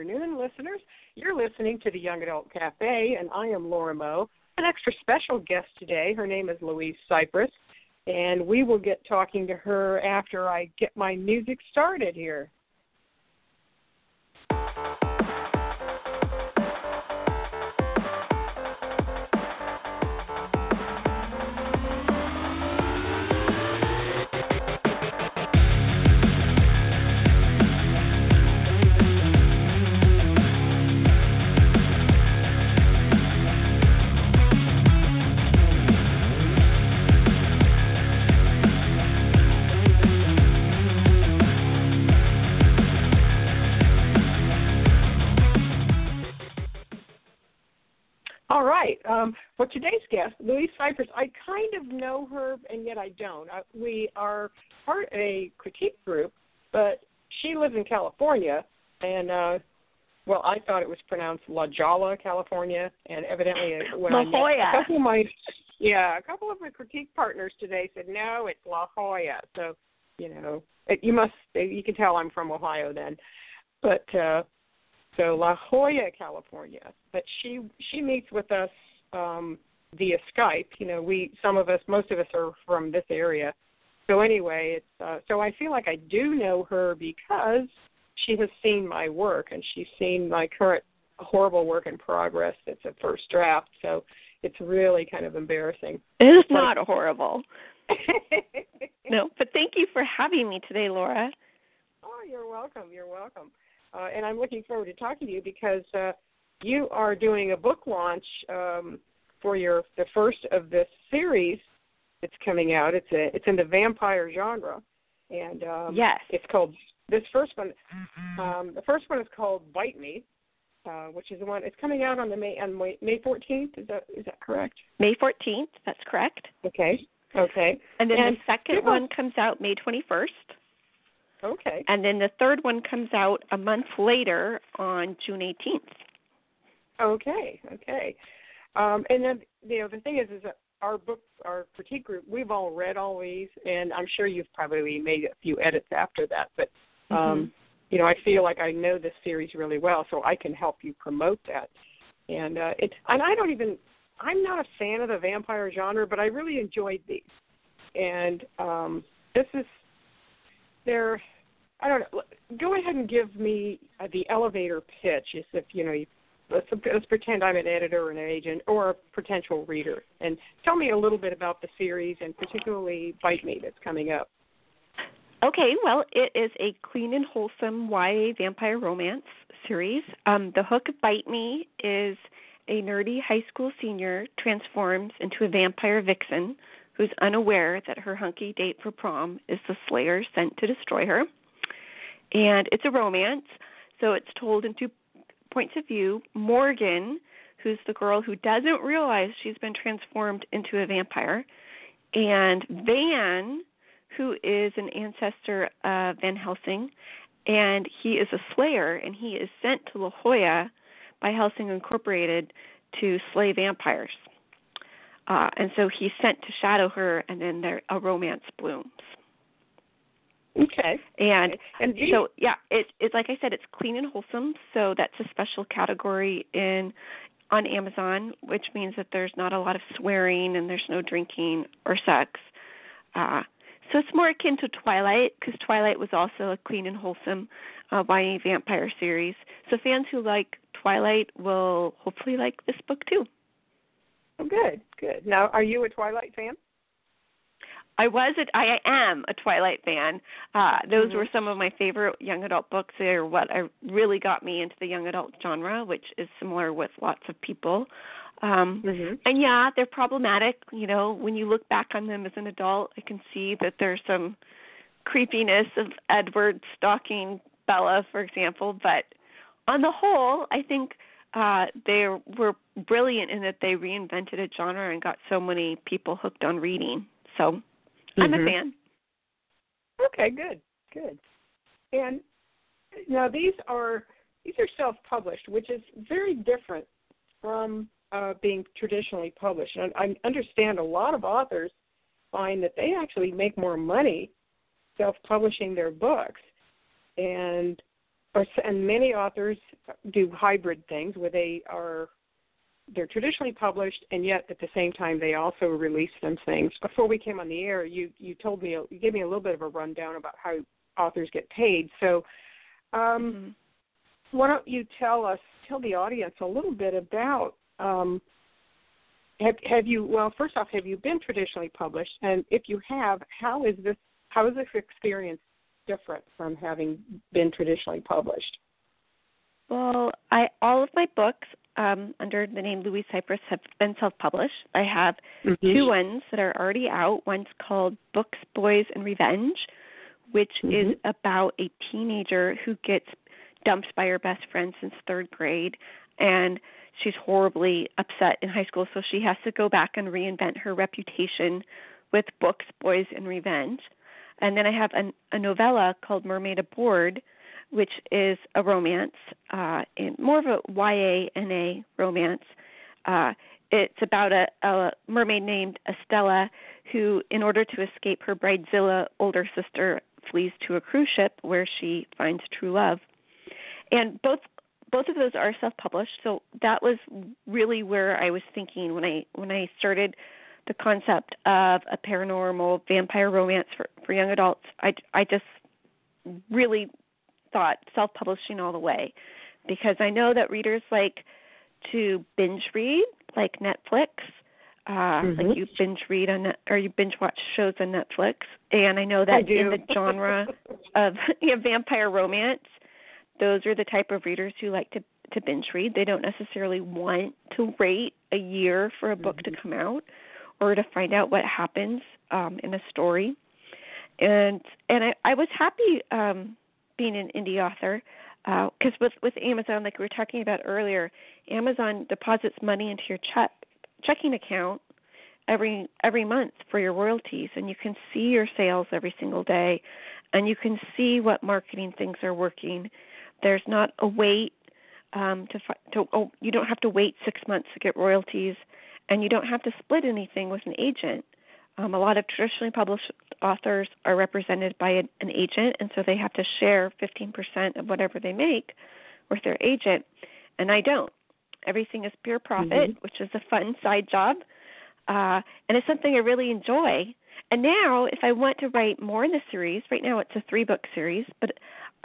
afternoon, listeners. You're listening to the Young Adult Cafe, and I am Laura Moe. An extra special guest today. Her name is Louise Cypress, and we will get talking to her after I get my music started here. All right. Um, for today's guest, Louise Cypress, I kind of know her, and yet I don't. Uh, we are part of a critique group, but she lives in California, and uh, well, I thought it was pronounced La Jolla, California, and evidently when La I met a couple of my yeah, a couple of my critique partners today said no, it's La Jolla. So you know, it, you must you can tell I'm from Ohio then, but. uh so La Jolla, California. But she she meets with us um, via Skype. You know, we some of us, most of us are from this area. So anyway, it's uh, so I feel like I do know her because she has seen my work and she's seen my current horrible work in progress. It's a first draft, so it's really kind of embarrassing. It is Like- not horrible. No, but thank you for having me today, Laura. Oh, you're welcome. You're welcome. Uh, and I'm looking forward to talking to you because uh, you are doing a book launch um, for your the first of this series that's coming out. It's a it's in the vampire genre, and um, Yes. it's called this first one. Um, the first one is called Bite Me, uh, which is the one. It's coming out on the May on May May 14th. Is that is that correct? May 14th, that's correct. Okay. Okay. And then And the second one comes out May 21st. Okay. And then the third one comes out a month later on June 18th. Okay, okay. Um, and then you know the thing is, is that our book, our critique group, we've all read all these, and I'm sure you've probably made a few edits after that. But um, Mhm. you know, I feel like I know this series really well, so I can help you promote that. And uh, it, and I don't even, I'm not a fan of the vampire genre, but I really enjoyed these. And um, this is, they're, I don't know. Go ahead and give me uh, the elevator pitch, as if you know let's let's pretend I'm an editor or an agent or a potential reader, and tell me a little bit about the series and particularly Bite Me that's coming up. Okay, well, it is a clean and wholesome YA vampire romance series. Um, the hook of Bite Me is a nerdy high school senior transforms into a vampire vixen who's unaware that her hunky date for prom is the slayer sent to destroy her. And it's a romance, so it's told in two points of view. Morgan, who's the girl who doesn't realize she's been transformed into a vampire, and Van, who is an ancestor of Van Helsing, and he is a slayer, and he is sent to La Jolla by Helsing Incorporated to slay vampires. Uh, and so he's sent to shadow her, and then there, a romance blooms. Okay. And And you- so yeah, it it's like I said, it's clean and wholesome. So that's a special category in on Amazon, which means that there's not a lot of swearing and there's no drinking or sex. Uh, so it's more akin to Twilight because Twilight was also a clean and wholesome uh, YA vampire series. So fans who like Twilight will hopefully like this book too. Oh, good, good. Now, are you a Twilight fan? I was a, I am a Twilight fan. Uh those Mhm. were some of my favorite young adult books. They're what I really got me into the young adult genre, which is similar with lots of people. Um Mm-hmm. and yeah, they're problematic, you know, when you look back on them as an adult, I can see that there's some creepiness of Edward stalking Bella, for example, but on the whole, I think uh they were brilliant in that they reinvented a genre and got so many people hooked on reading. So I'm a Mhm. fan. Okay, good, good. And now these are these are self-published, which is very different from uh, being traditionally published. And I understand a lot of authors find that they actually make more money self-publishing their books. And and many authors do hybrid things where they are they're traditionally published and yet at the same time they also release some things. Before we came on the air you you told me you gave me a little bit of a rundown about how authors get paid. So um mm-hmm. why don't you tell us tell the audience a little bit about um have have you well first off have you been traditionally published? And if you have how is this how is this experience different from having been traditionally published? Well, I all of my books um, under the name Louise Cypress have been self-published. I have mm-hmm. two ones that are already out. One's called Books, Boys, and Revenge, which mm-hmm. is about a teenager who gets dumped by her best friend since third grade, and she's horribly upset in high school, so she has to go back and reinvent her reputation with Books, Boys, and Revenge. And then I have a, a novella called Mermaid Aboard, which is a romance, uh, in more of a YA NA romance. Uh, it's about a, a mermaid named Estella who, in order to escape her bridezilla older sister, flees to a cruise ship where she finds true love. And both both of those are self-published, so that was really where I was thinking when I when I started the concept of a paranormal vampire romance for, for young adults, I, I just really thought self publishing all the way because I know that readers like to binge read, like Netflix. Uh, mm-hmm. Like you binge read on or you binge watch shows on Netflix, and I know that I in the genre of you know, vampire romance, those are the type of readers who like to to binge read. They don't necessarily want to wait a year for a book mm-hmm. to come out or to find out what happens um, in a story. And and I, I was happy um, being an indie author because uh, with with Amazon, like we were talking about earlier, Amazon deposits money into your check checking account every every month for your royalties, and you can see your sales every single day, and you can see what marketing things are working. There's not a wait um, to to oh you don't have to wait six months to get royalties and you don't have to split anything with an agent. Um, a lot of traditionally published authors are represented by an, an agent, and so they have to share 15% of whatever they make with their agent, and I don't. Everything is pure profit, mm-hmm. which is a fun side job, uh, and it's something I really enjoy. And now, if I want to write more in the series, right now it's a three book series, but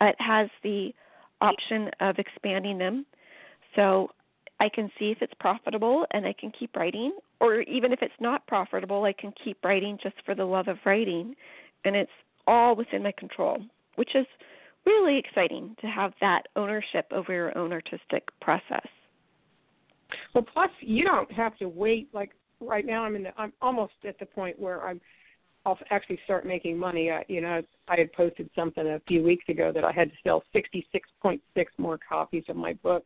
it has the option of expanding them. So I can see if it's profitable and I can keep writing, or even if it's not profitable, I can keep writing just for the love of writing, and it's all within my control, which is really exciting to have that ownership over your own artistic process. Well, plus you don't have to wait. Like right now, I'm in. The, I'm almost at the point where I'm. I'll actually start making money. I, you know, I had posted something a few weeks ago that I had to sell 66.6 more copies of my book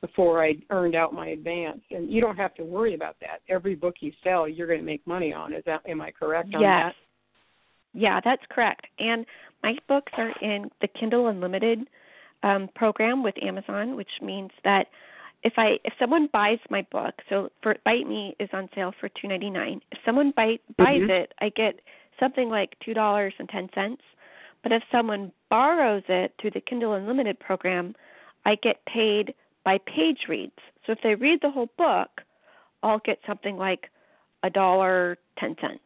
before I earned out my advance. And you don't have to worry about that. Every book you sell, you're going to make money on. Is that am I correct on yes. that? Yeah, that's correct. And my books are in the Kindle Unlimited um, program with Amazon, which means that if I if someone buys my book, so for Bite Me is on sale for two ninety nine. If someone buy, buys mm-hmm. it, I get something like two dollars and ten cents. But if someone borrows it through the Kindle Unlimited program, I get paid by page reads. So if they read the whole book, I'll get something like a dollar ten cents.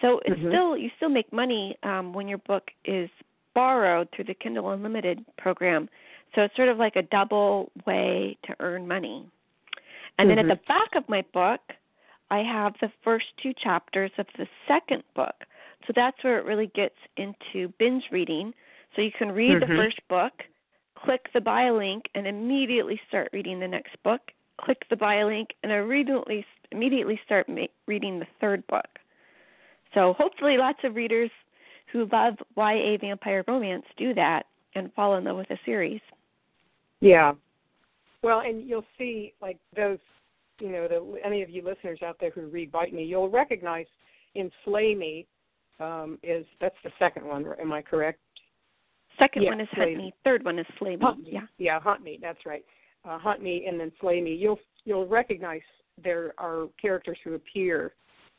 So it's mm-hmm. still you still make money um, when your book is borrowed through the Kindle Unlimited program. So it's sort of like a double way to earn money. And mm-hmm. then at the back of my book, I have the first two chapters of the second book. So that's where it really gets into binge reading. So you can read mm-hmm. the first book click the buy link and immediately start reading the next book. Click the buy link and immediately immediately start ma- reading the third book. So hopefully, lots of readers who love YA vampire romance do that and fall in love with a series. Yeah. Well, and you'll see like those, you know, the, any of you listeners out there who read Bite Me, you'll recognize in Slay Me um, is that's the second one. Am I correct? Second one is Hunt Me. Third one is Slay Me. Hunt yeah. Yeah, Hunt Me. That's right. Uh, Hunt Me and then Slay Me. You'll you'll recognize there are characters who appear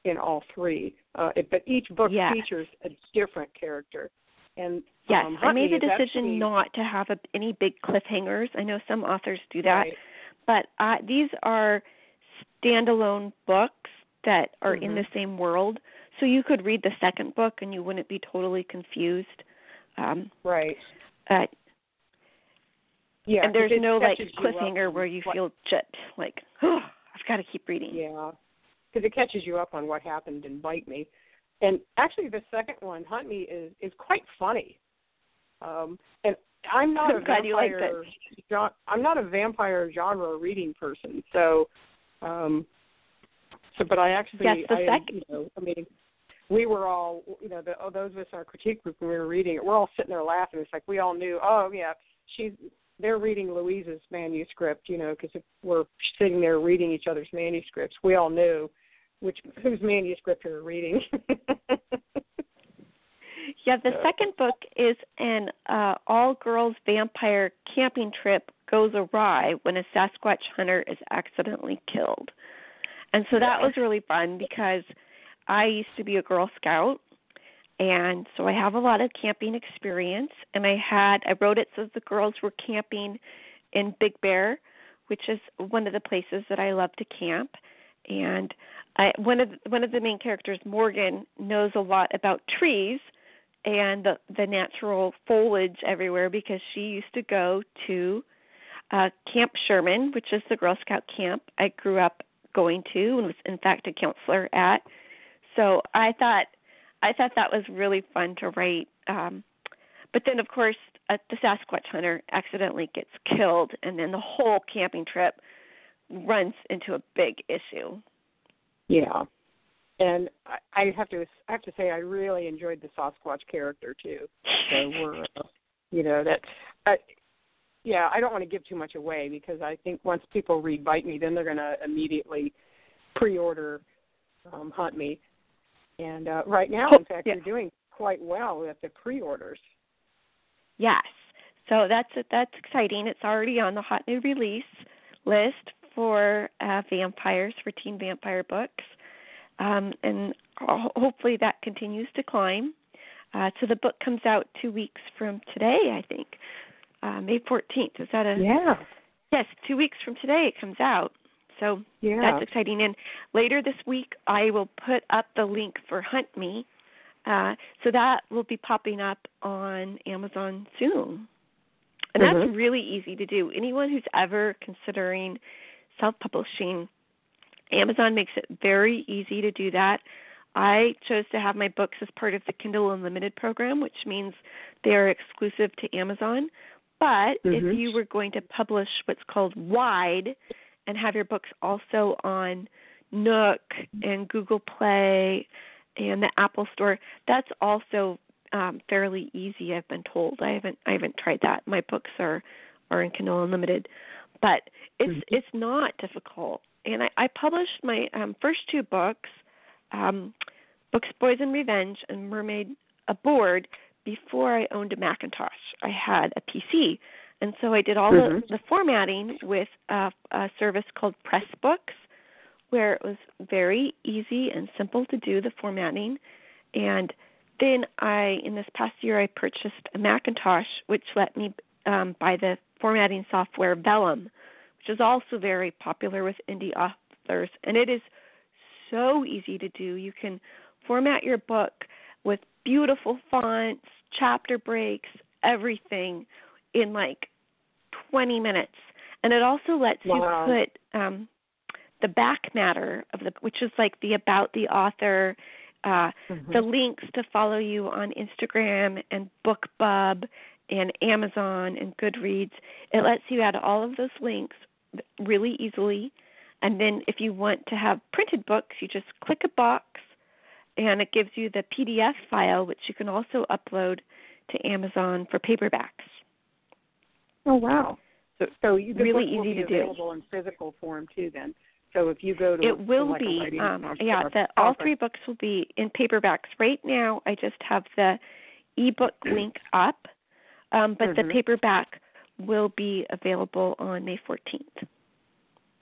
in all three, uh, but each book yes. features a different character. And yes, um, I made the decision actually, not to have a, any big cliffhangers. I know some authors do that, right. but uh, these are standalone books that are mm-hmm. in the same world. So you could read the second book and you wouldn't be totally confused. Um, right. Uh, yeah, and there's no like cliffhanger where you what, feel just like, oh, I've got to keep reading. Yeah, because it catches you up on what happened in Bite Me, and actually the second one, Hunt Me, is is quite funny. Um, and I'm not I'm a vampire. I'm not a vampire genre reading person, so. um so, but I actually, yes, the I, second, you know, I mean, we were all, you know, the, oh, those of us in our critique group when we were reading it, we're all sitting there laughing. It's like we all knew, oh yeah, she's they're reading Louise's manuscript, you know, because we're sitting there reading each other's manuscripts, we all knew which whose manuscript we were reading. yeah, the second book is an uh, all-girls vampire camping trip goes awry when a Sasquatch hunter is accidentally killed. And so that was really fun because I used to be a Girl Scout and so I have a lot of camping experience and I had I wrote it so the girls were camping in Big Bear, which is one of the places that I love to camp. And I one of the, one of the main characters Morgan knows a lot about trees and the the natural foliage everywhere because she used to go to uh Camp Sherman, which is the Girl Scout camp I grew up going to and was in fact a counselor at. So I thought I thought that was really fun to write. Um but then of course uh, the Sasquatch hunter accidentally gets killed and then the whole camping trip runs into a big issue. Yeah. And I, I have to I have to say I really enjoyed the Sasquatch character too. So we're uh, you know that I yeah, I don't want to give too much away because I think once people read Bite Me, then they're going to immediately pre-order um, Hunt Me. And uh, right now, in fact, yeah. you're doing quite well with the pre-orders. Yes, so that's that's exciting. It's already on the hot new release list for uh, vampires for teen vampire books, um, and hopefully that continues to climb. Uh, so the book comes out two weeks from today, I think uh, May 14th. Is that a yeah? Yes, two weeks from today it comes out. So yeah. that's exciting. And later this week, I will put up the link for Hunt Me. Uh, so that will be popping up on Amazon soon. And mm-hmm. that's really easy to do. Anyone who's ever considering self publishing, Amazon makes it very easy to do that. I chose to have my books as part of the Kindle Unlimited program, which means they are exclusive to Amazon. But mm-hmm. if you were going to publish what's called wide and have your books also on Nook and Google Play and the Apple Store, that's also um, fairly easy. I've been told. I haven't I haven't tried that. My books are are in Kindle Unlimited, but it's mm-hmm. it's not difficult. And I, I published my um, first two books, um, Books Boys and Revenge and Mermaid Aboard, before I owned a Macintosh. I had a PC, and so I did all mm-hmm. the, the formatting with a, a service called Pressbooks, where it was very easy and simple to do the formatting. And then I, in this past year, I purchased a Macintosh, which let me um, buy the formatting software Vellum, which is also very popular with indie authors, and it is so easy to do. You can format your book with beautiful fonts, chapter breaks, everything in like 20 minutes. And it also lets wow. you put um, the back matter of the, which is like the about the author, uh, mm-hmm. the links to follow you on Instagram and BookBub and Amazon and Goodreads. It lets you add all of those links really easily. And then if you want to have printed books, you just click a box and it gives you the PDF file, which you can also upload to Amazon for paperbacks. Oh wow! So, so you, really easy to do. Available in physical form too, then. So if you go to it will like be um, yeah, the, all three books will be in paperbacks. Right now, I just have the ebook link up, um, but mm-hmm. the paperback will be available on May 14th.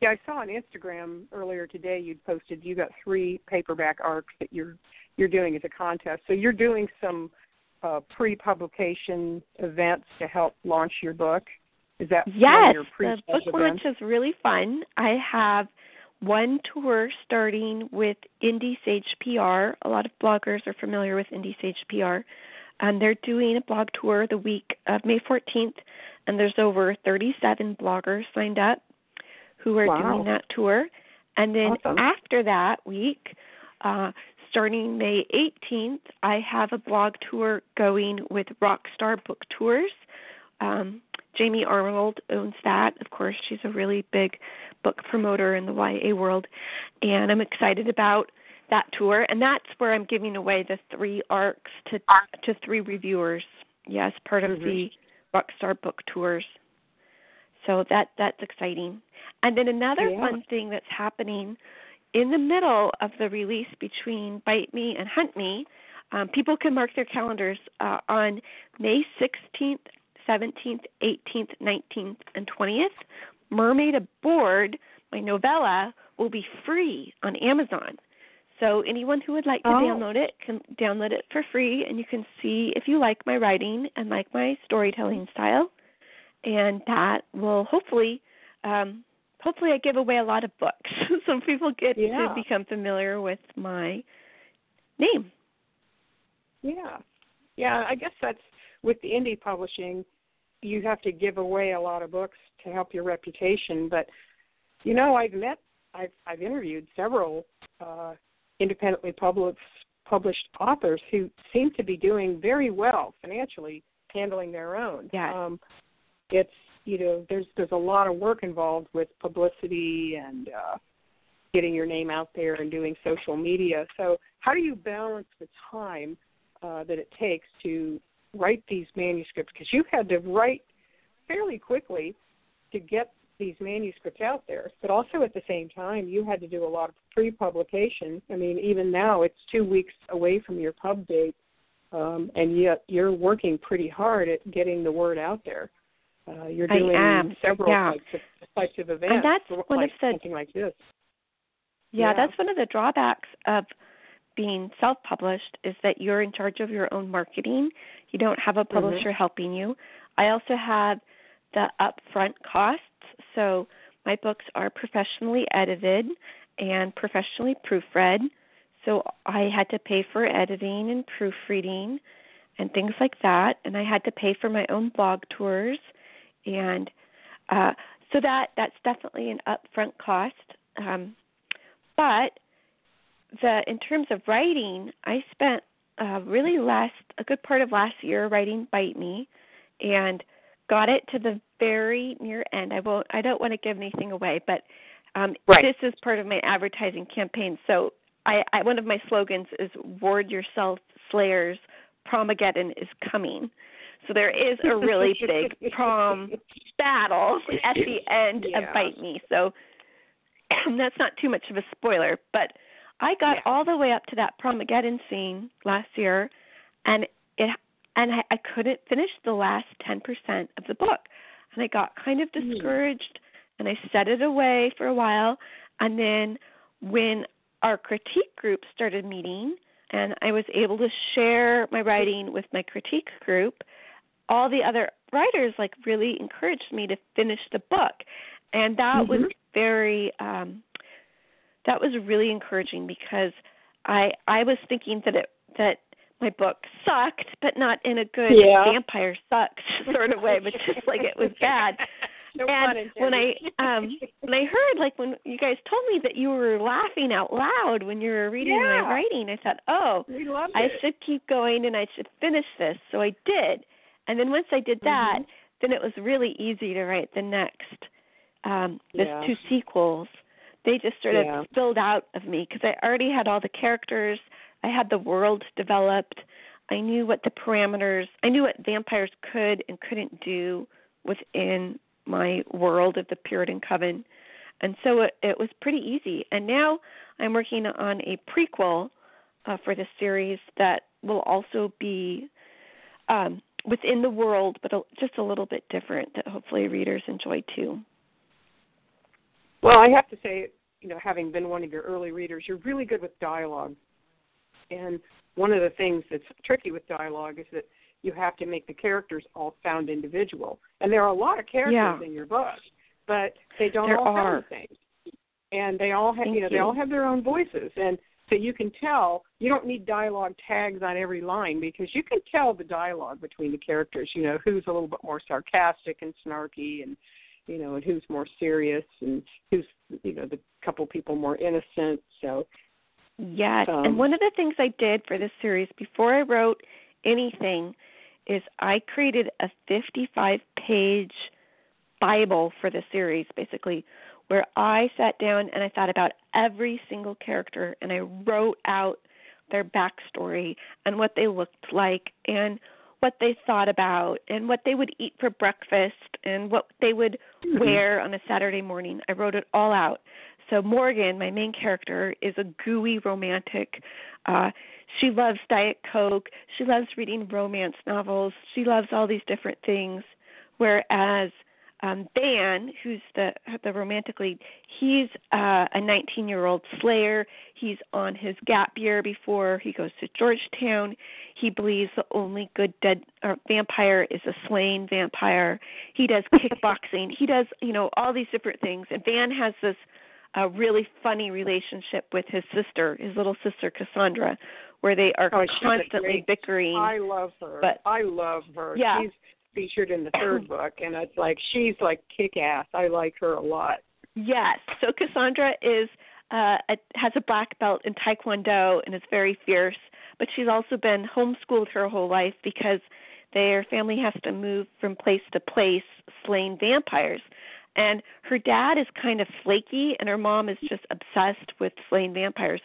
Yeah, I saw on Instagram earlier today you'd posted you got three paperback arcs that you're you're doing as a contest. So you're doing some uh, pre-publication events to help launch your book? Is that yes? your the book events? launch is really fun. I have one tour starting with Indie Sage PR. A lot of bloggers are familiar with Indie Sage PR. And they're doing a blog tour the week of May 14th, and there's over 37 bloggers signed up who are wow. doing that tour. And then awesome. after that week, uh, starting May 18th, I have a blog tour going with Rockstar Book Tours. Um, Jaime Arnold owns that. Of course, she's a really big book promoter in the YA world, and I'm excited about that tour. And that's where I'm giving away the three arcs to to three reviewers. Yes, part of mm-hmm. the Rockstar Book Tours. So that that's exciting. And then another yeah. fun thing that's happening in the middle of the release between Bite Me and Hunt Me, um, people can mark their calendars uh, on May 16th, 17th, 18th, 19th, and 20th. Mermaid Aboard, my novella, will be free on Amazon. So anyone who would like to oh. download it can download it for free, and you can see if you like my writing and like my storytelling style, and that will hopefully um, hopefully I give away a lot of books so people get yeah. to become familiar with my name. Yeah. Yeah, I guess that's with the indie publishing, you have to give away a lot of books to help your reputation, but you know, I've met I've I've interviewed several uh independently published published authors who seem to be doing very well financially handling their own. Yeah. Um it's you know there's there's a lot of work involved with publicity and uh, getting your name out there and doing social media. So how do you balance the time uh, that it takes to write these manuscripts? Because you had to write fairly quickly to get these manuscripts out there, but also at the same time you had to do a lot of pre-publication. I mean, even now it's two weeks away from your pub date, um, and yet you're working pretty hard at getting the word out there. Uh, you're doing several yeah. types, of, types of events. And that's like, one of the something like this. Yeah, Yeah. that's one of the drawbacks of being self-published is that you're in charge of your own marketing. You don't have a publisher helping you. I also have the upfront costs. So my books are professionally edited and professionally proofread. So I had to pay for editing and proofreading and things like that, and I had to pay for my own blog tours, and uh, so that that's definitely an upfront cost. Um, but the in terms of writing, I spent uh, really last a good part of last year writing Bite Me, and got it to the very near end. I won't. I don't want to give anything away, but um, Right. this is part of my advertising campaign. So I, I one of my slogans is "Ward yourself, Slayers. Promageddon is coming." So there is a really big prom battle at the end Yeah. of Bite Me. So that's not too much of a spoiler, but I got Yeah. all the way up to that Promageddon scene last year, and it and I, I couldn't finish the last ten percent of the book, and I got kind of Hmm. discouraged, and I set it away for a while, and then when our critique group started meeting, and I was able to share my writing with my critique group, all the other writers like really encouraged me to finish the book, and that was Mhm. very um that was really encouraging because I I was thinking that it that my book sucked, but not in a good Yeah. vampire sucks sort of way, but just like it was bad. no and when I um when I heard like when you guys told me that you were laughing out loud when you were reading Yeah. my writing, I thought, oh, I it. should keep going and I should finish this. So I did. And then once I did that, Mhm. then it was really easy to write the next um the Yeah. two sequels. They just sort of spilled out of me because I already had all the characters. I had the world developed. I knew what the parameters. I knew what vampires could and couldn't do within my world of the Puritan Coven. And so it, it was pretty easy. And now I'm working on a prequel uh, for the series that will also be um, within the world, but a, just a little bit different that hopefully readers enjoy too. Well, I have to say, you know, having been one of your early readers, you're really good with dialogue. And one of the things that's tricky with dialogue is that you have to make the characters all sound individual. And there are a lot of characters yeah. in your book, but they don't there all are. have the same. And they all have Thank you know, you. they all have their own voices and so you can tell you don't need dialogue tags on every line because you can tell the dialogue between the characters, you know, who's a little bit more sarcastic and snarky and you know, and who's more serious and who's you know, the couple people more innocent. So Yes, Um, and one of the things I did for this series before I wrote anything is I created a 55 page Bible for the series, basically, where I sat down and I thought about every single character and I wrote out their backstory and what they looked like and what they thought about and what they would eat for breakfast and what they would Mhm. wear on a Saturday morning. I wrote it all out. So Morgan, my main character, is a gooey romantic. Uh she loves Diet Coke. She loves reading romance novels. She loves all these different things. Whereas um Van, who's the the romantic lead, he's uh a 19-year-old slayer. He's on his gap year before he goes to Georgetown. He believes the only good dead or vampire is a slain vampire. He does kickboxing. he does, you know, all these different things. And Van has this a really funny relationship with his sister, his little sister Cassandra, where they are Oh, constantly bickering. I love her. But- I love her. Yeah. She's featured in the third book and it's like she's like kick ass. I like her a lot. Yes. So Cassandra is uh a, has a black belt in Taekwondo and is very fierce, but she's also been homeschooled her whole life because their family has to move from place to place slaying vampires. And her dad is kind of flaky and her mom is just obsessed with slaying vampires.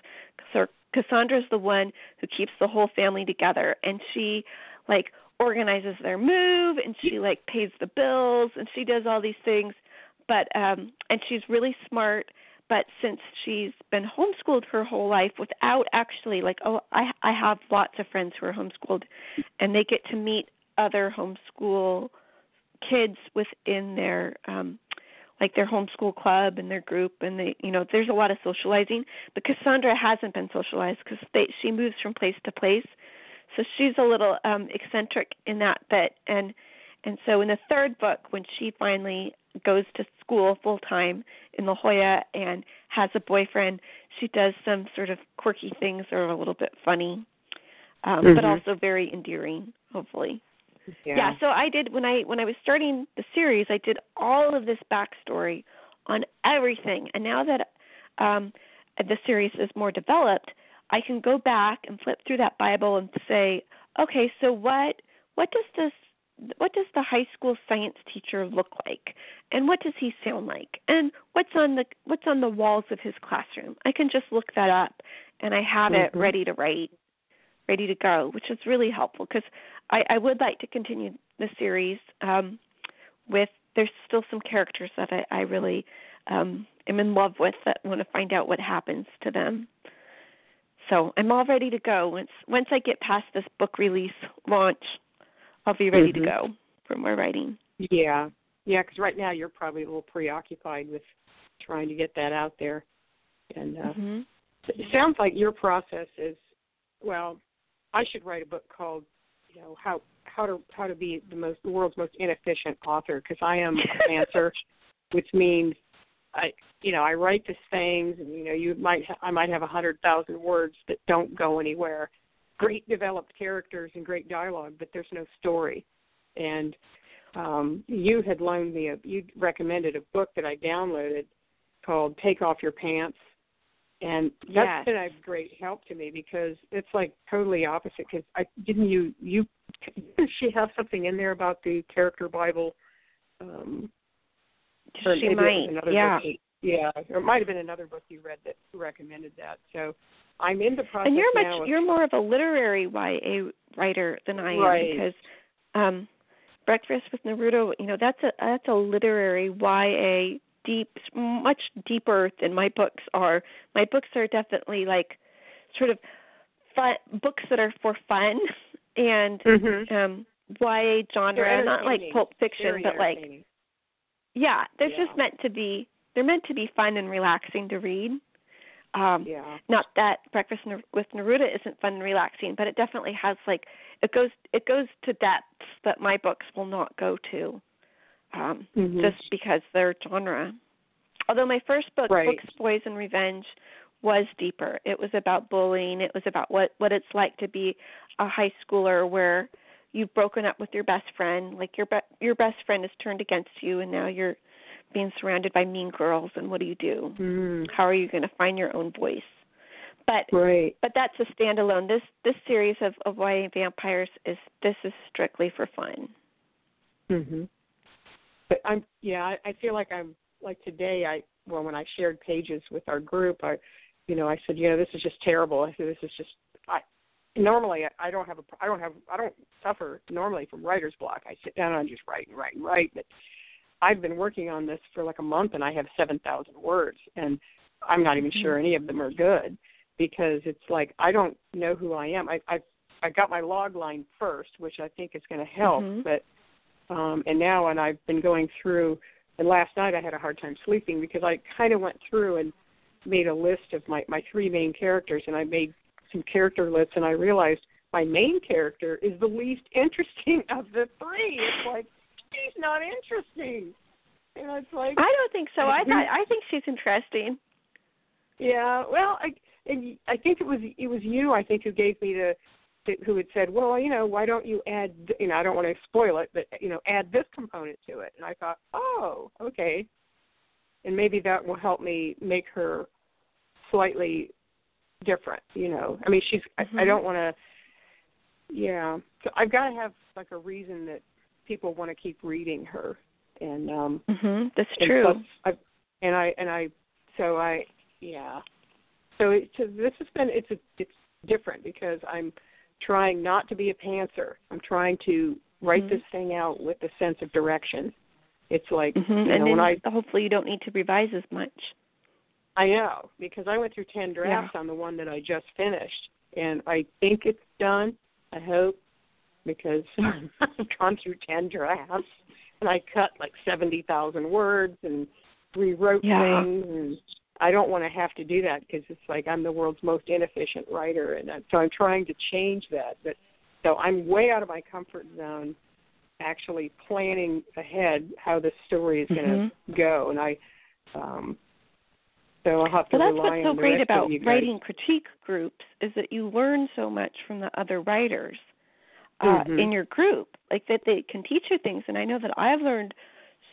So Cassandra's the one who keeps the whole family together and she like organizes their move and she like pays the bills and she does all these things. But um and she's really smart but since she's been homeschooled her whole life without actually like oh i i have lots of friends who are homeschooled and they get to meet other homeschool kids within their um like their homeschool club and their group and they you know there's a lot of socializing but cassandra hasn't been socialized because they she moves from place to place so she's a little um eccentric in that bit and and so in the third book when she finally goes to school full time in La Jolla and has a boyfriend, she does some sort of quirky things that are a little bit funny, um, but Mhm. also very endearing, hopefully. Yeah. Yeah, so I did when I when I was starting the series, I did all of this backstory on everything, and now that um, the series is more developed, I can go back and flip through that Bible and say, okay, so what what does this what does the high school science teacher look like? And what does he sound like? And what's on the what's on the walls of his classroom? I can just look that up and i have it Mhm. ready to write ready to go which is really helpful because i i would like to continue the series um with there's still some characters that i i really um am in love with that want to find out what happens to them so i'm all ready to go once once i get past this book release launch I'll be ready Mhm. to go for more writing. Yeah, yeah. Because right now you're probably a little preoccupied with trying to get that out there, and uh, hmm it sounds like your process is well. I should write a book called, you know, how how to how to be the most the world's most inefficient author because I am a pantser, which means I you know I write these things and you know you might ha- I might have a hundred thousand words that don't go anywhere. Great developed characters and great dialogue, but there's no story. And um, you had loaned me a you recommended a book that I downloaded called Take Off Your Pants, and Yes. that's been a great help to me because it's like totally opposite. Because I didn't you you she have something in there about the character Bible? Um, She maybe it was might. Yeah. That, yeah, it might have been another book you read that recommended that. So I'm in the process And you're much of- you're more of a literary YA writer than I am Right. because um Breakfast with Neruda, you know, that's a that's a literary YA deep much deeper than my books are. My books are definitely like sort of fun books that are for fun and Mhm. um YA genre, not like pulp fiction, Very but like. Yeah, they're Yeah. just meant to be they're meant to be fun and relaxing to read. Um, yeah. Not that Breakfast with Neruda isn't fun and relaxing, but it definitely has like it goes it goes to depths that my books will not go to, um, mm-hmm. just because their genre. Although my first book, right. Books, Boys, and Revenge, was deeper. It was about bullying. It was about what what it's like to be a high schooler where you've broken up with your best friend, like your be- your best friend is turned against you, and now you're being surrounded by mean girls. And what do you do? Mm. How are you going to find your own voice? But right. but that's a standalone. This this series of of YA vampires is this is strictly for fun. Mhm. But I'm yeah. I, I feel like I'm like today. I well when I shared pages with our group, I you know I said you know this is just terrible. I said this is just normally I don't have a I don't have I don't suffer normally from writer's block. I sit down and I just write and write and write. But I've been working on this for like a month and I have seven thousand words and I'm not even mm-hmm. sure any of them are good because it's like I don't know who I am. I I I got my log line first, which I think is going to help, mm-hmm. but um and now and I've been going through and last night I had a hard time sleeping because I kind of went through and made a list of my my three main characters and I made some character lists and I realized my main character is the least interesting of the three. It's like she's not interesting. And it's like I don't think so. I thought I think she's interesting. Yeah, well, I and I think it was it was you I think who gave me the who had said, well, you know, why don't you add, you know, I don't want to spoil it, but you know, add this component to it. And I thought, oh, okay, and maybe that will help me make her slightly different. You know, I mean, she's. Mm-hmm. I, I Mm-hmm. don't want to. Yeah, so I've got to have like a reason that people want to keep reading her, and um Mhm. That's and true. plus I, and I and I so I yeah. So, it, so this has been it's a, it's different because I'm trying not to be a pantser. I'm trying to write mm-hmm. this thing out with a sense of direction. It's like mm-hmm. you know, and then I hopefully you don't need to revise as much. I know because I went through ten drafts Yeah. on the one that I just finished, and I think it's done. I hope because I've gone through ten drafts and I cut like seventy thousand words and rewrote Yeah. things and I don't want to have to do that because it's like I'm the world's most inefficient writer, and that, so I'm trying to change that. But so I'm way out of my comfort zone, actually planning ahead how this story is going to go, and I. um so I'll have to Well, that's rely what's so great about writing critique groups is that you learn so much from the other writers uh, Mhm. in your group, like that they can teach you things. And I know that I've learned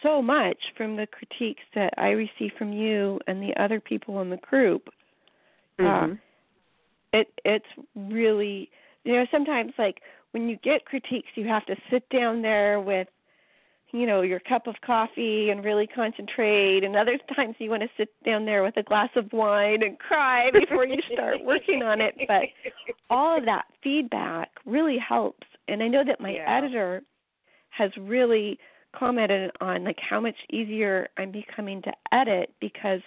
so much from the critiques that I receive from you and the other people in the group. Uh, Mhm. it it's really you know sometimes like when you get critiques you have to sit down there with you know your cup of coffee and really concentrate and other times you want to sit down there with a glass of wine and cry before you start working on it but all of that feedback really helps and i know that my Yeah. editor has really commented on like how much easier i'm becoming to edit because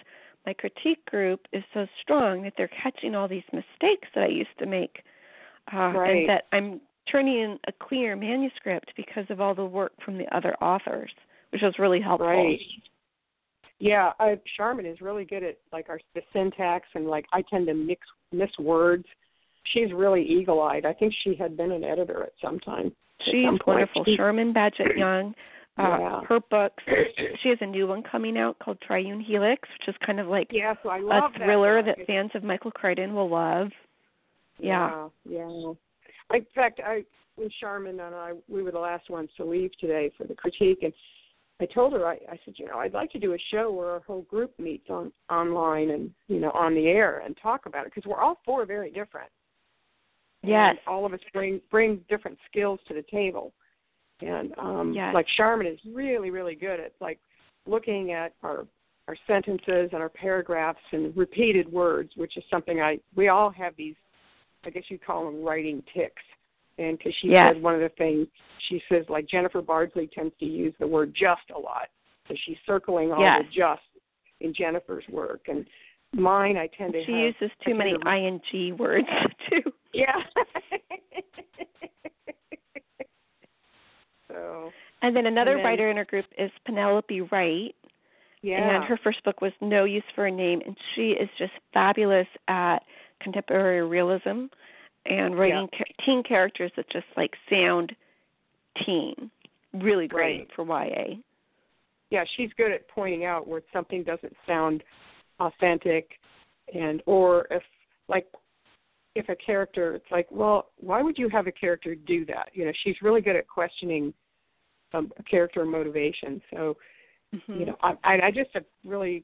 my critique group is so strong that they're catching all these mistakes that i used to make uh, Right. and that i'm turning in a clear manuscript because of all the work from the other authors which was really helpful Right. Yeah, I, Sharman is really good at like our the syntax and like I tend to mix miss words. She's really eagle-eyed. I think she had been an editor at some time. She's some wonderful. She- Sharman Badgett Young. Uh, Yeah. Her books. She has a new one coming out called Triune Helix, which is kind of like Yeah, so I a thriller that. that fans of Michael Crichton will love. Yeah. Yeah, yeah. In fact, I when Sharman and I we were the last ones to leave today for the critique, and I told her I, I said, you know, I'd like to do a show where our whole group meets on online and you know on the air and talk about it because we're all four very different. Yes. And all of us bring bring different skills to the table, and um Yes. like Sharman is really really good at like looking at our our sentences and our paragraphs and repeated words, which is something I we all have these I guess you'd call them writing ticks. And because she Yes. said one of the things she says, like Jennifer Bardsley tends to use the word just a lot, so she's circling all Yes. the just in Jennifer's work. And mine, I tend to She have, uses too many to- ing words too. Yeah. so And then another And then- writer in her group is Penelope Wright. Yeah. And her first book was No Use for a Name, and she is just fabulous at contemporary realism and writing Yeah. teen characters that just like sound teen. Really great Right. for YA. yeah, she's good at pointing out where something doesn't sound authentic, and or if like if a character, it's like, well, why would you have a character do that? You know, she's really good at questioning um, character motivation. So, Mhm. you know, I, I I just have really,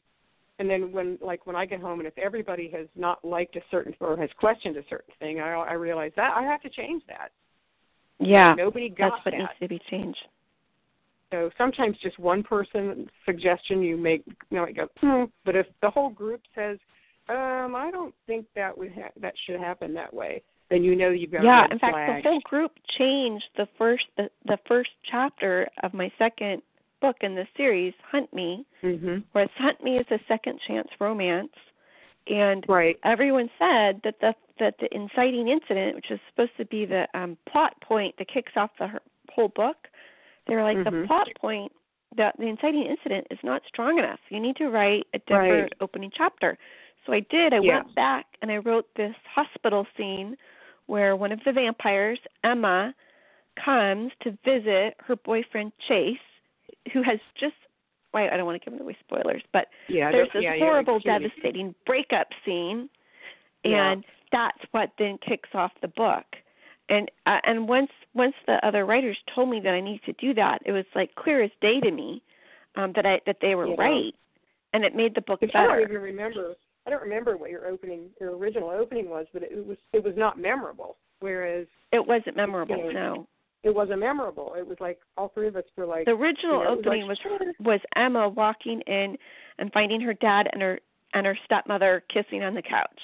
and then when like when I get home and if everybody has not liked a certain or has questioned a certain thing, I I realize that I have to change that. Yeah. Nobody got That's what that. needs to be changed. So sometimes just one person suggestion you make, you know, you go, hmm. But if the whole group says, um, I don't think that would ha- that should happen that way, then you know you've got. yeah, in fact, flag. the whole group changed the first the, the first chapter of my second book in the series, Hunt Me, Mhm. whereas Hunt Me is a second chance romance, and Right. everyone said that the that the inciting incident, which is supposed to be the um, plot point that kicks off the whole book, they were like the Mhm. plot point that the inciting incident is not strong enough. You need to write a different Right. opening chapter. So I did. I Yeah. went back and I wrote this hospital scene where one of the vampires, Emma, comes to visit her boyfriend Chase, who has just wait, I don't want to give away spoilers, but Yeah. there's this yeah, yeah, horrible, me. devastating breakup scene, Yeah. and that's what then kicks off the book. And uh, and once once the other writers told me that I needed to do that, it was like clear as day to me um, that I that they were Yeah. right, and it made the book Because I don't better. even remember. I don't remember what your opening, your original opening was, but it was it was not memorable. Whereas It wasn't memorable. Yeah. No, it wasn't memorable. It was like all three of us were like. the original you know, it was opening like, was was Emma walking in and finding her dad and her and her stepmother kissing on the couch,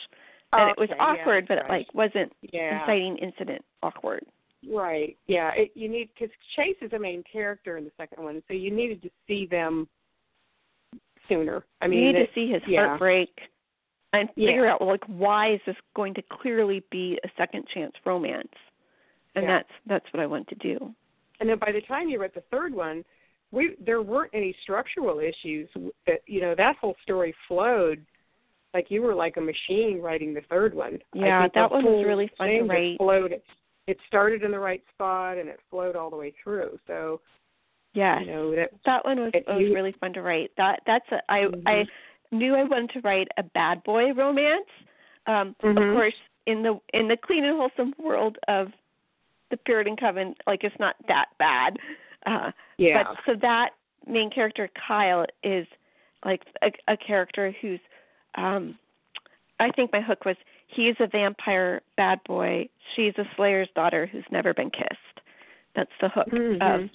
and it was Okay, yeah, awkward, but that's it like wasn't yeah. inciting incident awkward. Right. Yeah. It, you need because Chase is the main character in the second one, so you needed to see them sooner. I mean, you need it- to see his yeah. heartbreak and figure out like why is this going to clearly be a second chance romance and Yeah. that's that's what i want to do and then by the time you read the third one, we there weren't any structural issues. That you know that whole story flowed like you were like a machine writing the third one. I Yeah, think that one was really fun to write. Flowed. It started in the right spot and it flowed all the way through. So yeah, you know that. that one was it- was you- really fun to write that that's a i Mhm. i knew i wanted to write a bad boy romance um Mhm. of course in the in the clean and wholesome world of the puritan coven like it's not that bad uh Yeah. But so that main character Kyle is like a, a character who's um I think my hook was he's a vampire bad boy, she's a slayer's daughter who's never been kissed. That's the hook Mhm. of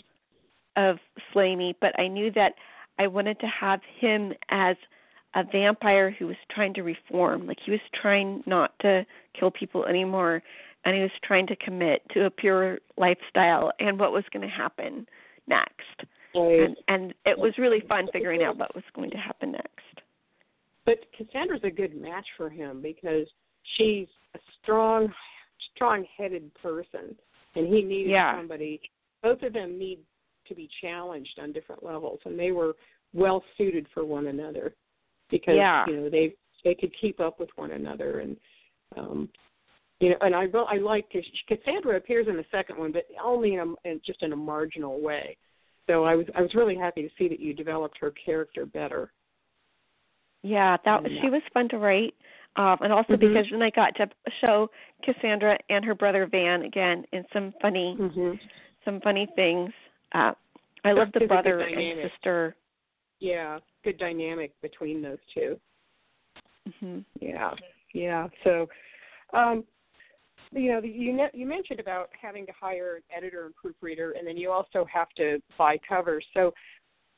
of Slay Me, but I knew that I wanted to have him as a vampire who was trying to reform. Like he was trying not to kill people anymore and he was trying to commit to a pure lifestyle and what was going to happen next. And and it was really fun figuring out what was going to happen next. But Cassandra's a good match for him because she's a strong, strong-headed person, and he needed Yeah. somebody. Both of them need to be challenged on different levels, and they were well suited for one another because Yeah. you know they they could keep up with one another and. um you know, and I I like Cassandra appears in the second one, but only in a in, just in a marginal way. So I was I was really happy to see that you developed her character better. Yeah, that was Yeah. she was fun to write. Um and also Mhm. because then I got to show Cassandra and her brother Van again in some funny Mm-hmm. some funny things. Uh I love the It's a good brother and sister. Yeah, good dynamic between those two. hmm Yeah, yeah. So, um, you know, you you mentioned about having to hire an editor and proofreader, and then you also have to buy covers. So,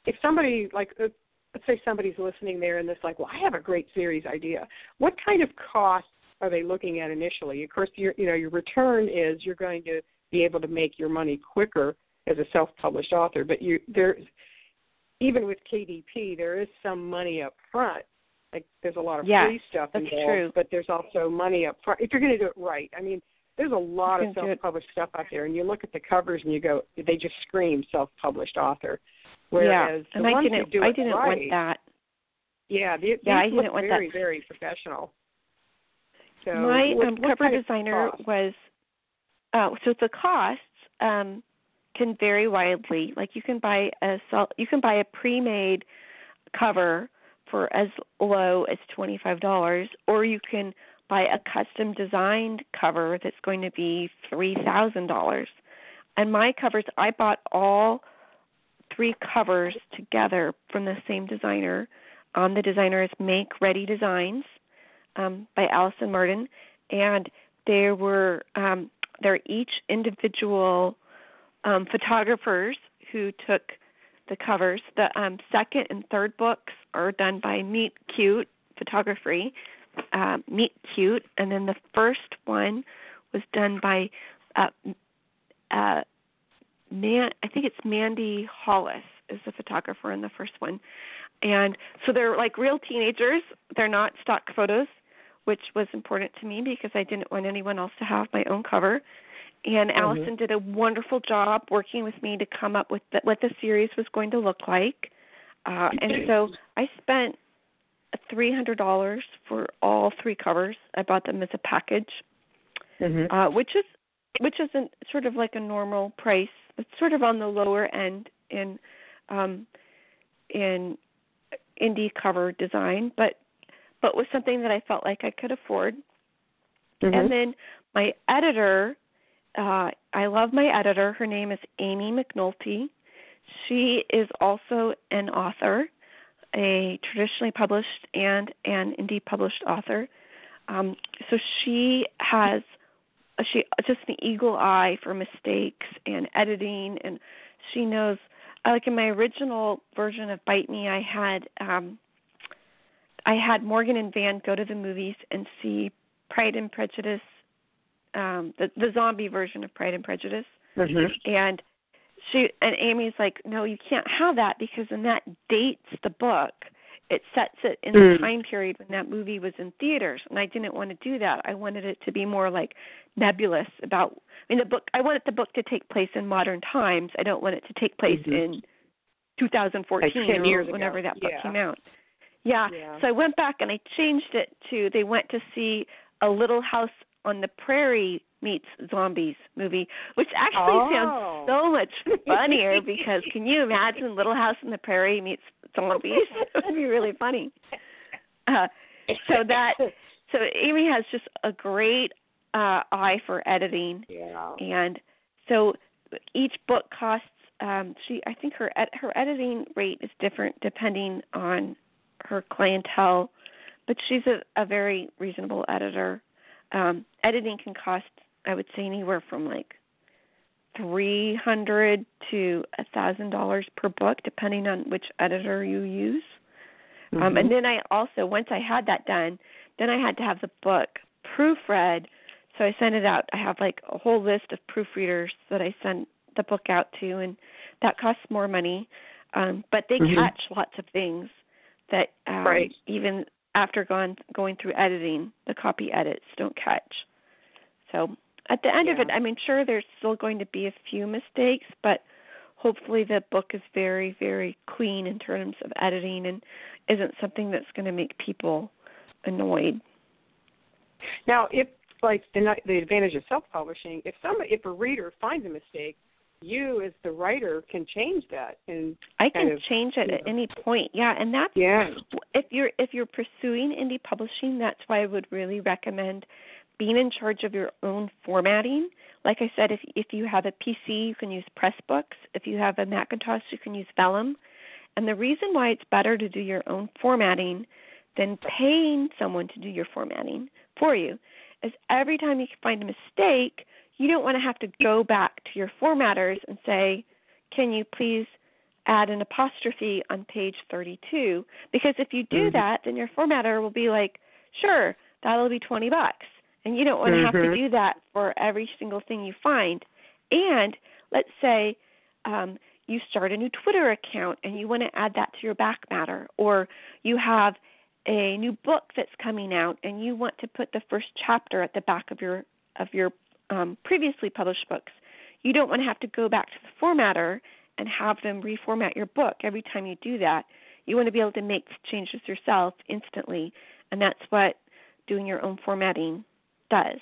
if somebody like uh, let's say somebody's listening there and it's like, well, I have a great series idea. What kind of costs are they looking at initially? Of course, your you know your return is you're going to be able to make your money quicker as a self-published author, but you there even with KDP, there is some money up front. Like there's a lot of Yes, free stuff that's involved, true. but there's also money up front if you're going to do it right. I mean, there's a lot of can do it- self-published stuff out there, and you look at the covers and you go, they just scream self-published author. yeah. And the I didn't I didn't right, want that. Yeah, the, yeah, I didn't want very, that. very professional. So my what, um, cover designer was oh, so the costs um can vary widely. Like you can buy a you can buy a pre-made cover for as low as $25 or you can buy a custom designed cover that's going to be $3,000. And my covers I bought all three covers together from the same designer. Um, the designer is Make Ready Designs um, by Allison Martin, and they were um, they're each individual um, photographers who took the covers. The um, second and third books are done by Meet Cute Photography, uh, Meet Cute, and then the first one was done by uh, uh, Man. I think it's Mandy Hollis is the photographer in the first one, and so they're like real teenagers. They're not stock photos, which was important to me because I didn't want anyone else to have my own cover. And Mm-hmm. Allison did a wonderful job working with me to come up with the, what the series was going to look like. Uh, and so I spent three hundred dollars for all three covers. I bought them as a package, Mhm. uh, which is which is not sort of like a normal price. It's sort of on the lower end in um, in indie cover design, but but was something that I felt like I could afford. Mhm. And then my editor, uh, I love my editor. Her name is Amy McNulty. She is also an author, a traditionally published and an indie published author. Um, so she has she just an eagle eye for mistakes and editing, and she knows. Like in my original version of Bite Me, I had um, I had Morgan and Van go to the movies and see Pride and Prejudice, um, the the zombie version of Pride and Prejudice, Mhm. and she and Amy's like, no, you can't have that because then that dates the book. It sets it in the Mm. time period when that movie was in theaters, and I didn't want to do that. I wanted it to be more like nebulous about. I mean, the book. I wanted the book to take place in modern times. I don't want it to take place Mhm. in 2014 Like or years ago. whenever that book Yeah. came out. Yeah. Yeah. So I went back and I changed it to they went to see a Little House on the Prairie meets zombies movie, which actually Oh. sounds so much funnier because can you imagine Little House on the Prairie meets zombies? it would be really funny. Uh, so that so Amy has just a great uh, eye for editing Yeah. and so each book costs um she i think her ed- her editing rate is different depending on her clientele but she's a, a very reasonable editor um editing can cost i would say anywhere from like three hundred to a thousand dollars per book depending on which editor you use um Mhm. and then i also once i had that done then i had to have the book proofread so I sent it out. I have like a whole list of proofreaders that I send the book out to, and that costs more money. Um, but they Mhm. catch lots of things that um, Right. even after gone going through editing, the copy edits don't catch. So at the end of it, I mean, sure, there's still going to be a few mistakes, but hopefully the book is very, very clean in terms of editing and isn't something that's going to make people annoyed. Now, if like the the advantage of self-publishing, if some if a reader finds a mistake, you as the writer can change that and I can of, change it you at any point. Yeah, and that's yeah. if you're if you're pursuing indie publishing, that's why I would really recommend being in charge of your own formatting. Like I said, if if you have a PC, you can use Pressbooks. If you have a Macintosh, you can use Vellum. And the reason why it's better to do your own formatting than paying someone to do your formatting for you is every time you find a mistake, you don't want to have to go back to your formatters and say, "Can you please add an apostrophe on page 32 because if you do Mhm. that then your formatter will be like sure that'll be 20 bucks. And you don't want to have to do that for every single thing you find. And let's say um, you start a new twitter account and you want to add that to your back matter or you have a new book that's coming out and you want to put the first chapter at the back of your of your um, previously published books you don't want to have to go back to the formatter and have them reformat your book every time you do that. You want to be able to make changes yourself instantly, and that's what doing your own formatting does.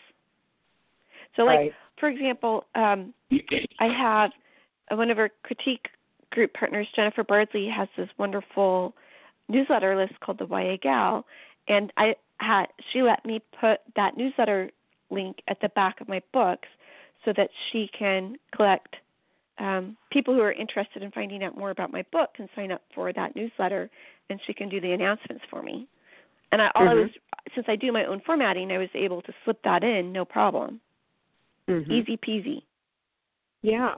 So, like right. for example, um, I have one of our critique group partners, Jennifer Bardsley, has this wonderful newsletter list called the YA Gal, and I had she let me put that newsletter link at the back of my books so that she can collect um, people who are interested in finding out more about my book can sign up for that newsletter, and she can do the announcements for me. And I, all mm-hmm. I was since I do my own formatting, I was able to slip that in, no problem. Mm-hmm. Easy peasy. Yeah.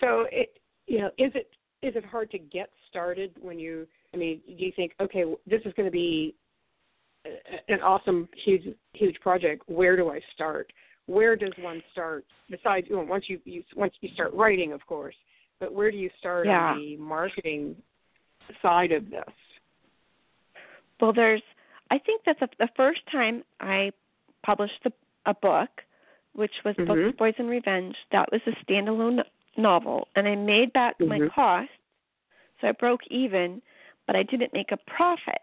So it you know is it is it hard to get started when you I mean do you think okay this is going to be an awesome huge huge project where do I start where does one start besides you know, once you, you once you start writing of course but where do you start yeah. on the marketing side of this well there's i think that the, the first time i published the, a book which was mm-hmm. books boys and revenge that was a standalone novel and i made back mm-hmm. my cost so i broke even but i didn't make a profit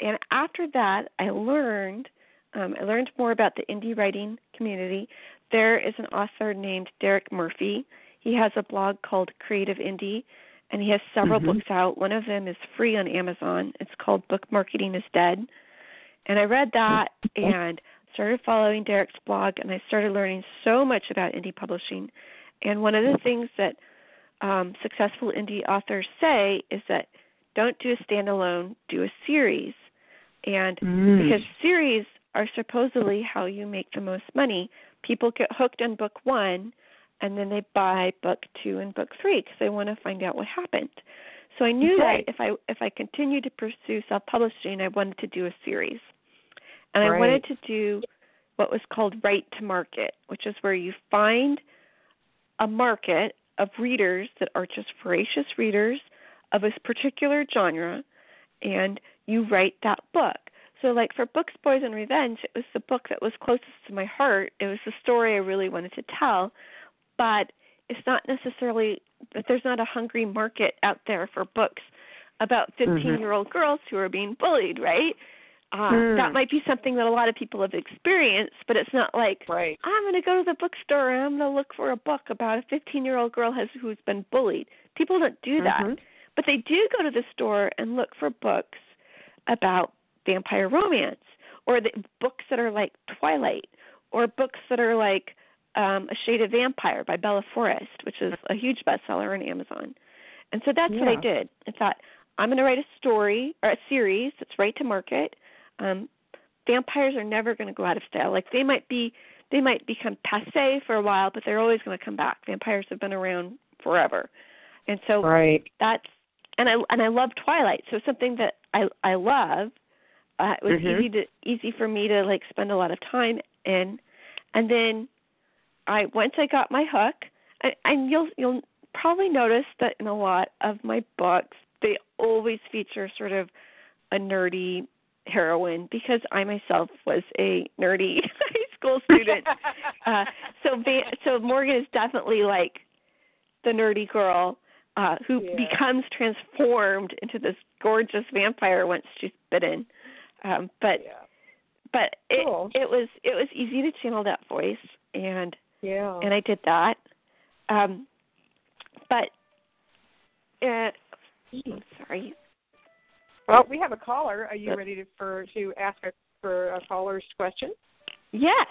and after that i learned um, I learned more about the indie writing community. There is an author named Derek Murphy. He has a blog called Creative Indie, and he has several mm-hmm. books out. One of them is free on Amazon. It's called Book Marketing is Dead. And I read that and started following Derek's blog, and I started learning so much about indie publishing. And one of the things that um, successful indie authors say is that don't do a standalone, do a series. And mm. because series are supposedly how you make the most money. People get hooked on book one, and then they buy book two and book three because they want to find out what happened. So I knew right. that if I if I continued to pursue self publishing, I wanted to do a series, and right. I wanted to do what was called right to market, which is where you find a market of readers that are just voracious readers of a particular genre, and you write that book. So, like for Books, Boys, and Revenge, it was the book that was closest to my heart. It was the story I really wanted to tell, but it's not necessarily that there's not a hungry market out there for books about 15 mm-hmm. year old girls who are being bullied, right? Uh, mm. That might be something that a lot of people have experienced, but it's not like right. I'm going to go to the bookstore and I'm going to look for a book about a 15 year old girl has who's been bullied. People don't do that, mm-hmm. but they do go to the store and look for books about vampire romance or the books that are like Twilight or books that are like um, A Shade of Vampire by Bella Forrest, which is a huge bestseller on Amazon. And so that's yeah. what I did. I thought I'm going to write a story or a series that's right to market. Um, vampires are never going to go out of style. Like they might be, they might become passe for a while, but they're always going to come back. Vampires have been around forever, and so right. that's and I and I love Twilight. So something that I I love uh, it was mm-hmm. easy to easy for me to like spend a lot of time in and then i once i got my hook I, and you'll you'll probably notice that in a lot of my books they always feature sort of a nerdy heroine because i myself was a nerdy high school student uh so so morgan is definitely like the nerdy girl uh who yeah. becomes transformed into this gorgeous vampire once she's bitten um, but yeah. but it cool. it was it was easy to channel that voice and yeah and I did that. Um, but uh, I'm sorry. Well, we have a caller. Are you ready to for to ask a, for a caller's question? Yes.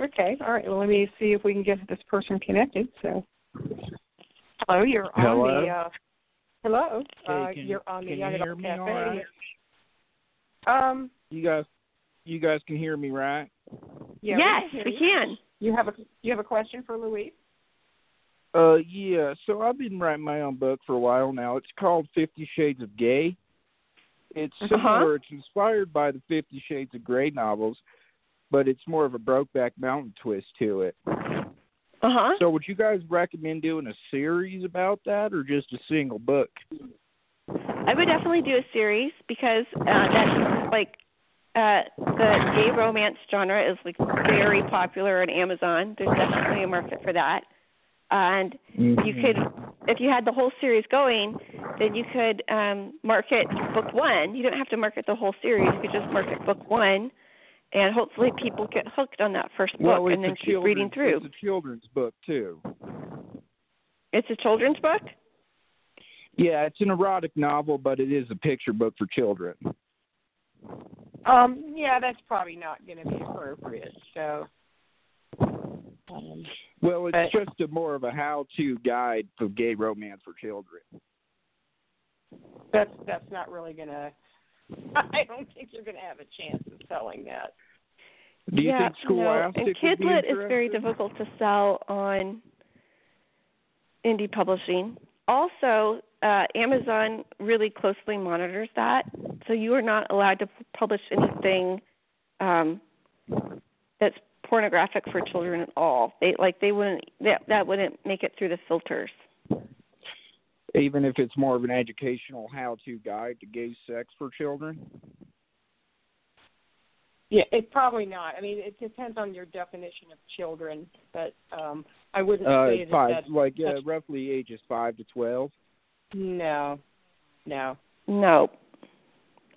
Okay. All right. Well, let me see if we can get this person connected. So, hello, you're hello? on the. Uh, hello. Hey, uh, can, you're on the can Young you hear Adult Cafe. all right? Um. You guys, you guys can hear me, right? Yeah, yes, we, we can. You have a you have a question for Louise? Uh, yeah. So I've been writing my own book for a while now. It's called Fifty Shades of Gay. It's Uh-huh. similar. It's inspired by the Fifty Shades of Grey novels, but it's more of a Brokeback Mountain twist to it. Uh huh. So would you guys recommend doing a series about that, or just a single book? I would definitely do a series because uh, that's like uh, the gay romance genre is like very popular on Amazon. There's definitely a market for that, and you could if you had the whole series going, then you could um, market book one. You don't have to market the whole series. You could just market book one, and hopefully people get hooked on that first book well, and then keep reading through. It's a children's book too. It's a children's book. Yeah, it's an erotic novel, but it is a picture book for children. Um, yeah, that's probably not going to be appropriate. So. Um, well, it's but, just a more of a how-to guide for gay romance for children. That's that's not really going to. I don't think you're going to have a chance of selling that. Do you yeah, think Scholastic no. And Kidlit is very difficult to sell on indie publishing. Also, uh, Amazon really closely monitors that, so you are not allowed to publish anything um, that's pornographic for children at all. They like they wouldn't that that wouldn't make it through the filters. Even if it's more of an educational how-to guide to gay sex for children. Yeah, it's probably not. I mean, it depends on your definition of children, but um I wouldn't uh, say that five, that's, like uh, that's, roughly ages five to twelve. No, no, no.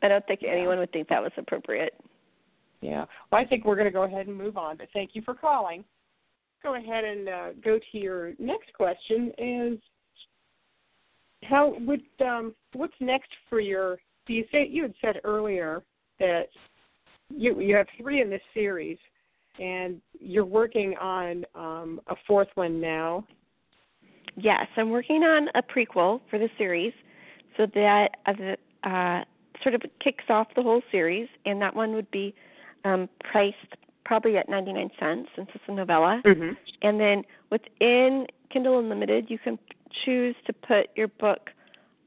I don't think anyone would think that was appropriate. Yeah. Well, I think we're going to go ahead and move on. But thank you for calling. Go ahead and uh, go to your next question. Is how would um, what's next for your? Do you say you had said earlier that you you have three in this series, and you're working on um, a fourth one now. Yes, I'm working on a prequel for the series, so that uh, uh, sort of kicks off the whole series, and that one would be um, priced probably at 99 cents since it's a novella. Mm-hmm. And then within Kindle Unlimited, you can choose to put your book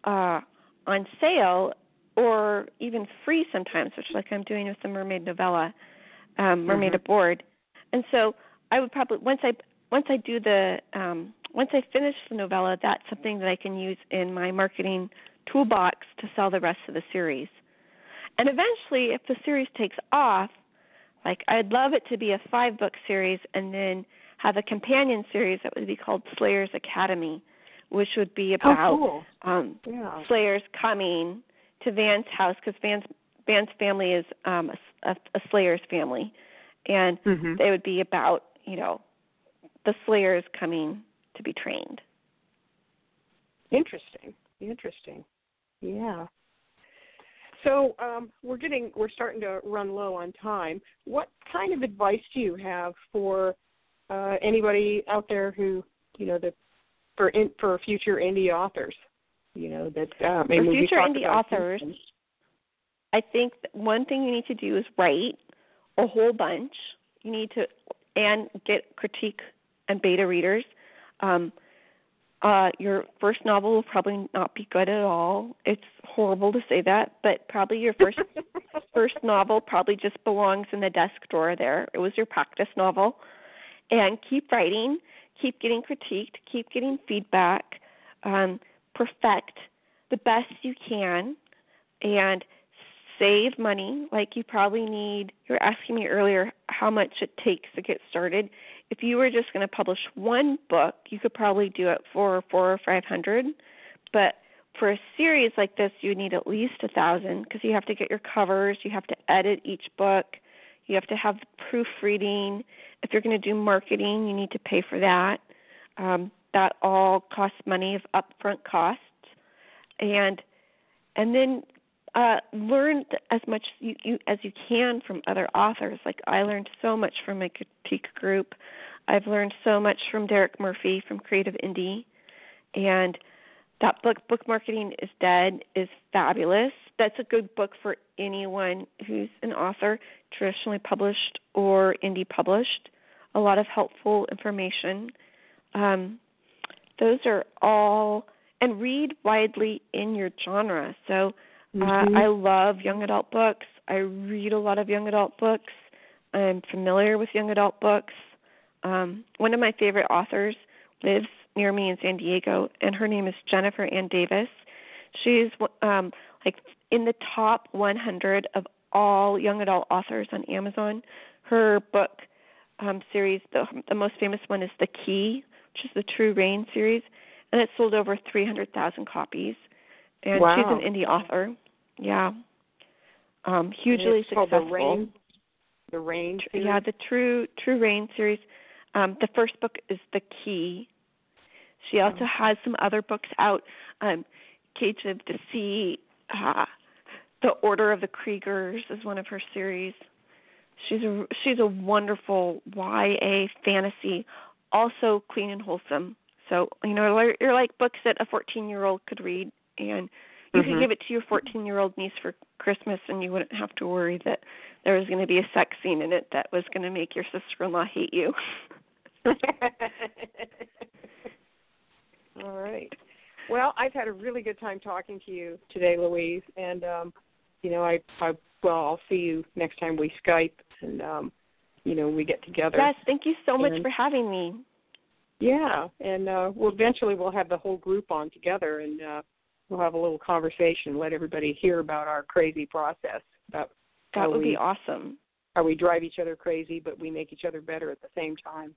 uh, on sale or even free sometimes, which like I'm doing with the Mermaid novella, um, Mermaid mm-hmm. Aboard. And so I would probably once I once I do the um, once I finish the novella, that's something that I can use in my marketing toolbox to sell the rest of the series. And eventually, if the series takes off, like I'd love it to be a five book series and then have a companion series that would be called Slayers Academy, which would be about oh, cool. um, yeah. Slayers coming to Van's house because Van's Van's family is um, a, a, a Slayers family, and mm-hmm. they would be about you know the Slayers coming to be trained. Interesting. Interesting. Yeah. So um, we're getting we're starting to run low on time. What kind of advice do you have for uh, anybody out there who you know that for in, for future indie authors? You know that uh, maybe for future indie authors. I think one thing you need to do is write a whole bunch. You need to and get critique and beta readers. Um, uh, your first novel will probably not be good at all. It's horrible to say that, but probably your first first novel probably just belongs in the desk drawer there. It was your practice novel. And keep writing, keep getting critiqued, keep getting feedback, um, perfect the best you can, and save money. Like you probably need, you were asking me earlier how much it takes to get started if you were just going to publish one book, you could probably do it for four or five hundred. But for a series like this, you need at least a thousand because you have to get your covers, you have to edit each book, you have to have proofreading. If you're going to do marketing, you need to pay for that. Um, that all costs money of upfront costs, and and then uh, learn as much you, you, as you can from other authors. Like I learned so much from my critique group. I've learned so much from Derek Murphy from Creative Indie, and that book, Book Marketing is Dead, is fabulous. That's a good book for anyone who's an author, traditionally published or indie published. A lot of helpful information. Um, those are all, and read widely in your genre. So uh, mm-hmm. I love young adult books. I read a lot of young adult books. I'm familiar with young adult books. Um, one of my favorite authors lives near me in San Diego, and her name is Jennifer Anne Davis. She's um, like in the top 100 of all young adult authors on Amazon. Her book um, series, the, the most famous one is The Key, which is the True Reign series, and it sold over 300,000 copies. And wow. she's an indie author. Yeah. Um, hugely it's successful. The Reign. The Reign. Series? Yeah, the True True Reign series. Um, the first book is The Key. She also oh. has some other books out. Um, Cage of the Sea, uh, The Order of the Krigers is one of her series. She's a she's a wonderful YA fantasy, also clean and wholesome. So you know you're like books that a 14 year old could read, and you mm-hmm. could give it to your 14 year old niece for Christmas, and you wouldn't have to worry that there was going to be a sex scene in it that was going to make your sister in law hate you. All right. Well, I've had a really good time talking to you today, Louise, and um, you know, I, I well, I'll see you next time we Skype, and um, you know, we get together. Yes, thank you so much and, for having me. Yeah, and uh, we'll eventually we'll have the whole group on together, and uh, we'll have a little conversation, let everybody hear about our crazy process. About that would we, be awesome. How we drive each other crazy, but we make each other better at the same time.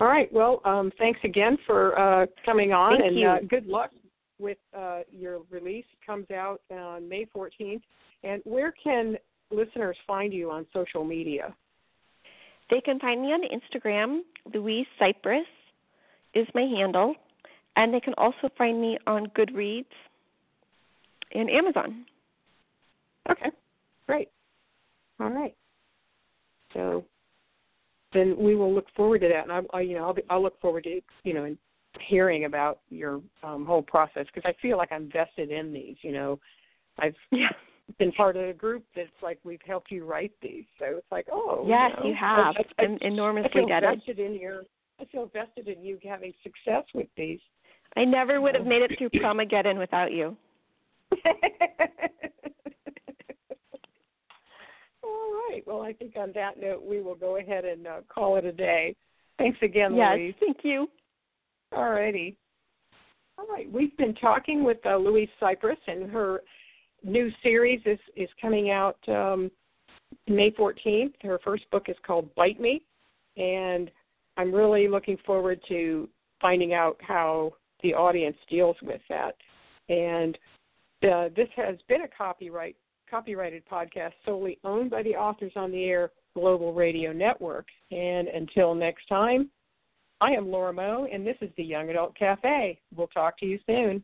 All right. Well, um, thanks again for uh, coming on, Thank and. Uh, good luck with uh, your release. Comes out on May 14th. And where can listeners find you on social media? They can find me on Instagram. Louise Cypress is my handle, and they can also find me on Goodreads and Amazon. Okay, great. All right. So then we will look forward to that, and I, I you know, I'll, be, I'll look forward to you know hearing about your um, whole process because I feel like I'm vested in these. You know, I've yeah. been part of a group that's like we've helped you write these, so it's like, oh, yes, you, know, you have. I, I, I'm enormously I feel vested in your. I feel vested in you having success with these. I never would have made it through Promageddon without you. All right. Well, I think on that note, we will go ahead and uh, call it a day. Thanks again, yes, Louise. thank you. All righty. All right. We've been talking with uh, Louise Cypress, and her new series is, is coming out um, May 14th. Her first book is called Bite Me, and I'm really looking forward to finding out how the audience deals with that. And uh, this has been a copyright copyrighted podcast solely owned by the Authors on the Air Global Radio Network. And until next time, I am Laura Moe, and this is the Young Adult Cafe. We'll talk to you soon.